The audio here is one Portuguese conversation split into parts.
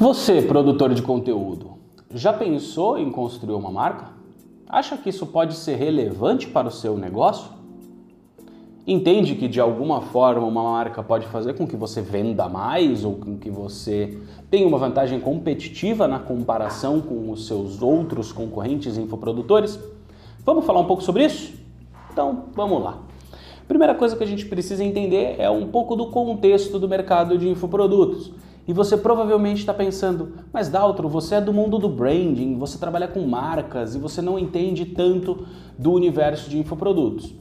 Você, produtor de conteúdo, já pensou em construir uma marca? Acha que isso pode ser relevante para o seu negócio? Entende que de alguma forma uma marca pode fazer com que você venda mais ou com que você tenha uma vantagem competitiva na comparação com os seus outros concorrentes infoprodutores? Vamos falar um pouco sobre isso? Então, vamos lá. Primeira coisa que a gente precisa entender é um pouco do contexto do mercado de infoprodutos. E você provavelmente está pensando, mas Daltro, você é do mundo do branding, você trabalha com marcas e você não entende tanto do universo de infoprodutos.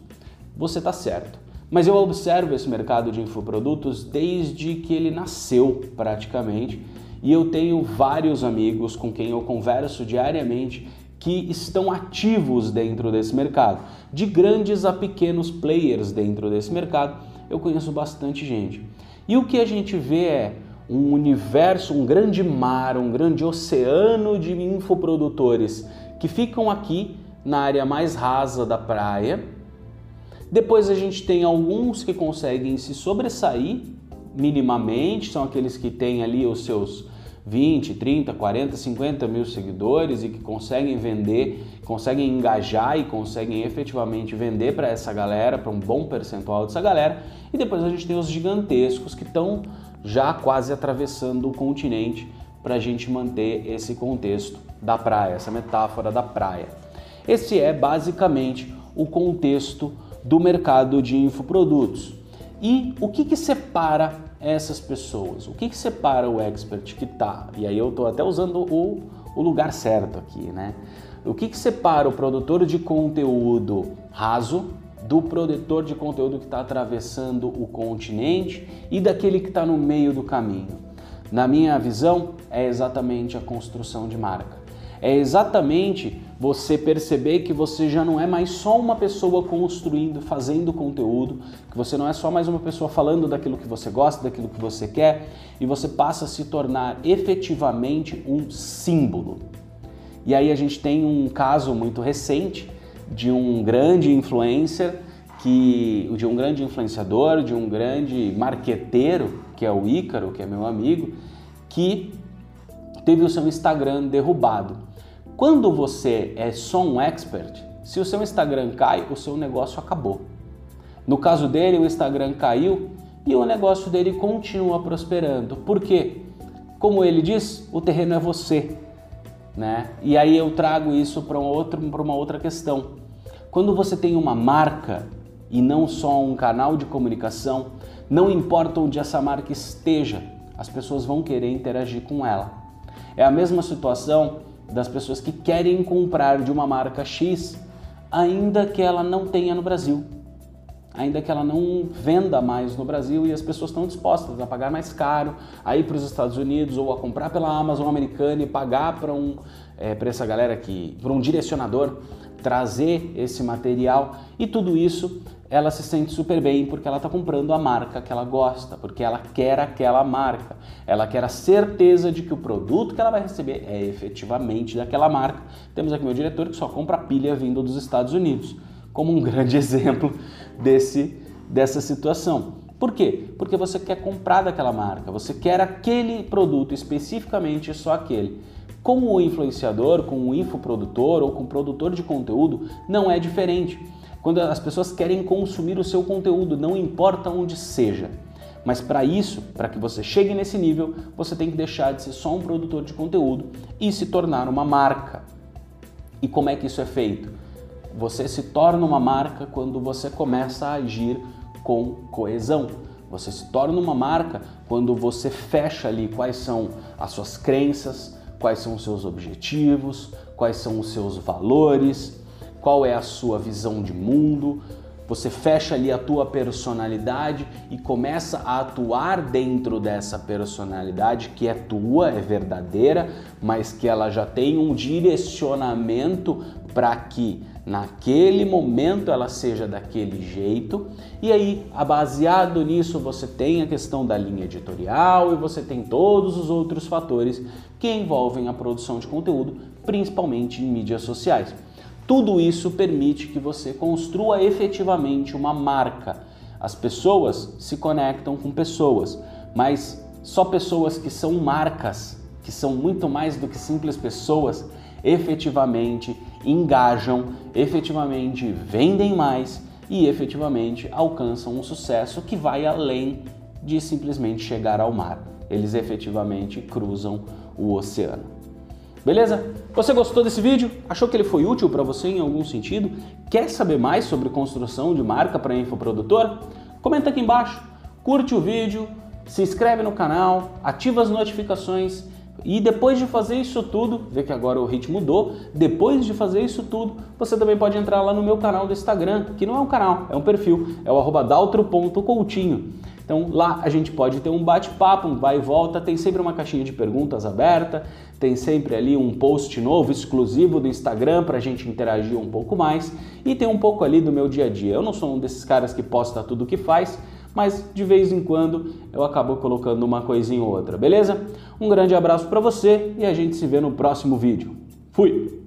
Você está certo. Mas eu observo esse mercado de infoprodutos desde que ele nasceu praticamente e eu tenho vários amigos com quem eu converso diariamente que estão ativos dentro desse mercado. De grandes a pequenos players dentro desse mercado, eu conheço bastante gente. E o que a gente vê é um universo, um grande mar, um grande oceano de infoprodutores que ficam aqui na área mais rasa da praia. Depois a gente tem alguns que conseguem se sobressair minimamente, são aqueles que têm ali os seus 20, 30, 40, 50 mil seguidores e que conseguem vender, conseguem engajar e conseguem efetivamente vender para essa galera, para um bom percentual dessa galera. E depois a gente tem os gigantescos que estão já quase atravessando o continente para a gente manter esse contexto da praia, essa metáfora da praia. Esse é basicamente o contexto do mercado de infoprodutos. E o que, que separa essas pessoas? O que, que separa o expert que está? E aí eu estou até usando o, o lugar certo aqui, né? O que, que separa o produtor de conteúdo raso do produtor de conteúdo que está atravessando o continente e daquele que está no meio do caminho. Na minha visão, é exatamente a construção de marca. É exatamente você perceber que você já não é mais só uma pessoa construindo, fazendo conteúdo, que você não é só mais uma pessoa falando daquilo que você gosta, daquilo que você quer, e você passa a se tornar efetivamente um símbolo. E aí a gente tem um caso muito recente de um grande influencer que de um grande influenciador, de um grande marqueteiro, que é o Ícaro, que é meu amigo, que teve o seu Instagram derrubado. Quando você é só um expert, se o seu Instagram cai, o seu negócio acabou. No caso dele, o Instagram caiu e o negócio dele continua prosperando. Por quê? Como ele diz, o terreno é você. Né? E aí eu trago isso para um uma outra questão. Quando você tem uma marca e não só um canal de comunicação, não importa onde essa marca esteja, as pessoas vão querer interagir com ela. É a mesma situação das pessoas que querem comprar de uma marca X, ainda que ela não tenha no Brasil, ainda que ela não venda mais no Brasil e as pessoas estão dispostas a pagar mais caro, a ir para os Estados Unidos ou a comprar pela Amazon americana e pagar para um é, para essa galera que para um direcionador trazer esse material. E tudo isso ela se sente super bem porque ela está comprando a marca que ela gosta, porque ela quer aquela marca, ela quer a certeza de que o produto que ela vai receber é efetivamente daquela marca. Temos aqui meu diretor que só compra pilha vindo dos Estados Unidos, como um grande exemplo desse, dessa situação. Por quê? Porque você quer comprar daquela marca, você quer aquele produto especificamente só aquele. Com o influenciador, com o infoprodutor ou com o produtor de conteúdo, não é diferente. Quando as pessoas querem consumir o seu conteúdo, não importa onde seja. Mas para isso, para que você chegue nesse nível, você tem que deixar de ser só um produtor de conteúdo e se tornar uma marca. E como é que isso é feito? Você se torna uma marca quando você começa a agir com coesão. Você se torna uma marca quando você fecha ali quais são as suas crenças, quais são os seus objetivos, quais são os seus valores, qual é a sua visão de mundo. Você fecha ali a tua personalidade e começa a atuar dentro dessa personalidade que é tua, é verdadeira, mas que ela já tem um direcionamento para que naquele momento ela seja daquele jeito. E aí, baseado nisso, você tem a questão da linha editorial e você tem todos os outros fatores que envolvem a produção de conteúdo, principalmente em mídias sociais. Tudo isso permite que você construa efetivamente uma marca. As pessoas se conectam com pessoas, mas só pessoas que são marcas que são muito mais do que simples pessoas, efetivamente engajam, efetivamente vendem mais e efetivamente alcançam um sucesso que vai além de simplesmente chegar ao mar. Eles efetivamente cruzam o oceano. Beleza? Você gostou desse vídeo? Achou que ele foi útil para você em algum sentido? Quer saber mais sobre construção de marca para infoprodutor? Comenta aqui embaixo, curte o vídeo, se inscreve no canal, ativa as notificações e depois de fazer isso tudo, vê que agora o ritmo mudou, depois de fazer isso tudo, você também pode entrar lá no meu canal do Instagram, que não é um canal, é um perfil, é o daltro.coutinho. Então lá a gente pode ter um bate-papo, um vai e volta, tem sempre uma caixinha de perguntas aberta, tem sempre ali um post novo exclusivo do Instagram para a gente interagir um pouco mais e tem um pouco ali do meu dia a dia. Eu não sou um desses caras que posta tudo o que faz, mas de vez em quando eu acabo colocando uma coisinha ou outra, beleza? Um grande abraço para você e a gente se vê no próximo vídeo. Fui!